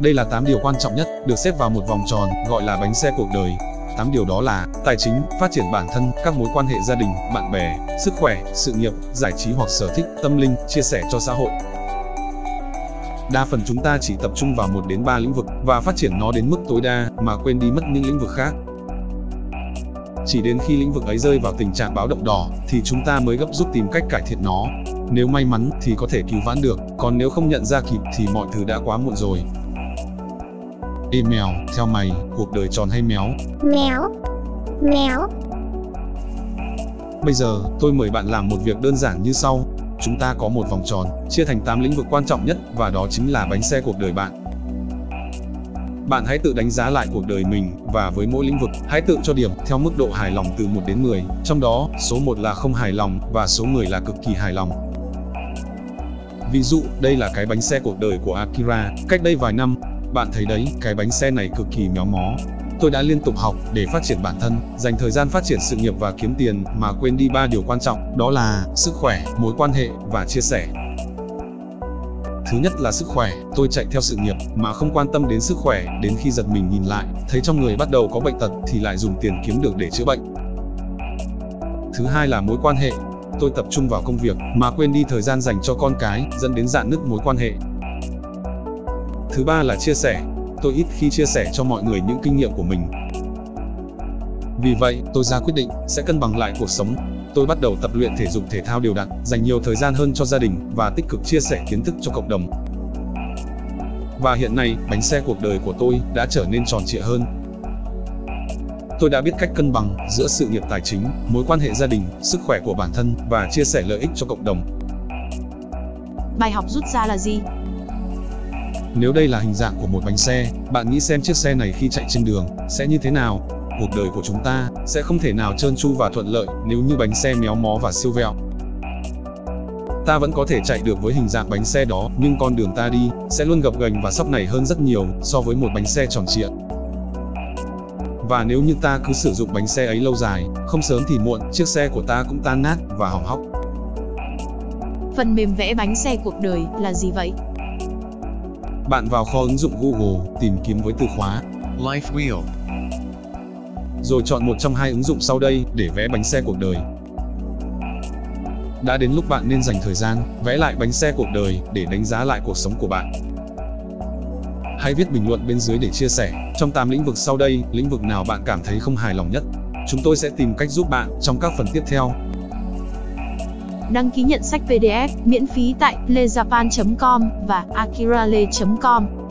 Đây là 8 điều quan trọng nhất, được xếp vào một vòng tròn, gọi là bánh xe cuộc đời. 8 điều đó là tài chính, phát triển bản thân, các mối quan hệ gia đình, bạn bè, sức khỏe, sự nghiệp, giải trí hoặc sở thích, tâm linh, chia sẻ cho xã hội. Đa phần chúng ta chỉ tập trung vào một đến 3 lĩnh vực và phát triển nó đến mức tối đa mà quên đi mất những lĩnh vực khác. Chỉ đến khi lĩnh vực ấy rơi vào tình trạng báo động đỏ thì chúng ta mới gấp rút tìm cách cải thiện nó. Nếu may mắn thì có thể cứu vãn được, còn nếu không nhận ra kịp thì mọi thứ đã quá muộn rồi. Ê mèo, theo mày, cuộc đời tròn hay méo? Méo. Méo. Bây giờ, tôi mời bạn làm một việc đơn giản như sau. Chúng ta có một vòng tròn, chia thành 8 lĩnh vực quan trọng nhất, và đó chính là bánh xe cuộc đời bạn. Bạn hãy tự đánh giá lại cuộc đời mình, và với mỗi lĩnh vực, hãy tự cho điểm theo mức độ hài lòng từ 1 đến 10. Trong đó, số 1 là không hài lòng, và số 10 là cực kỳ hài lòng. Ví dụ, đây là cái bánh xe cuộc đời của Akira, cách đây vài năm. Bạn thấy đấy, cái bánh xe này cực kỳ méo mó. Tôi đã liên tục học để phát triển bản thân, dành thời gian phát triển sự nghiệp và kiếm tiền mà quên đi ba điều quan trọng, đó là sức khỏe, mối quan hệ và chia sẻ. Thứ nhất là sức khỏe, tôi chạy theo sự nghiệp mà không quan tâm đến sức khỏe, đến khi giật mình nhìn lại, thấy trong người bắt đầu có bệnh tật thì lại dùng tiền kiếm được để chữa bệnh. Thứ hai là mối quan hệ, tôi tập trung vào công việc mà quên đi thời gian dành cho con cái, dẫn đến dạn nứt mối quan hệ. Thứ ba là chia sẻ, tôi ít khi chia sẻ cho mọi người những kinh nghiệm của mình. Vì vậy, tôi ra quyết định sẽ cân bằng lại cuộc sống. Tôi bắt đầu tập luyện thể dục thể thao đều đặn, dành nhiều thời gian hơn cho gia đình và tích cực chia sẻ kiến thức cho cộng đồng. Và hiện nay, bánh xe cuộc đời của tôi đã trở nên tròn trịa hơn. Tôi đã biết cách cân bằng giữa sự nghiệp tài chính, mối quan hệ gia đình, sức khỏe của bản thân và chia sẻ lợi ích cho cộng đồng. Bài học rút ra là gì? Nếu đây là hình dạng của một bánh xe, bạn nghĩ xem chiếc xe này khi chạy trên đường sẽ như thế nào? Cuộc đời của chúng ta sẽ không thể nào trơn tru và thuận lợi nếu như bánh xe méo mó và siêu vẹo. Ta vẫn có thể chạy được với hình dạng bánh xe đó, nhưng con đường ta đi sẽ luôn gập ghềnh và sóc nảy hơn rất nhiều so với một bánh xe tròn trịa. Và nếu như ta cứ sử dụng bánh xe ấy lâu dài, không sớm thì muộn, chiếc xe của ta cũng tan nát và hỏng hóc. Phần mềm vẽ bánh xe cuộc đời là gì vậy? Bạn vào kho ứng dụng Google, tìm kiếm với từ khóa Life Wheel. rồi chọn một trong hai ứng dụng sau đây để vẽ bánh xe cuộc đời. Đã đến lúc bạn nên dành thời gian vẽ lại bánh xe cuộc đời để đánh giá lại cuộc sống của bạn. Hãy viết bình luận bên dưới để chia sẻ. Trong 8 lĩnh vực sau đây, lĩnh vực nào bạn cảm thấy không hài lòng nhất? Chúng tôi sẽ tìm cách giúp bạn trong các phần tiếp theo. Đăng ký nhận sách PDF miễn phí tại lejapan.com và akirale.com.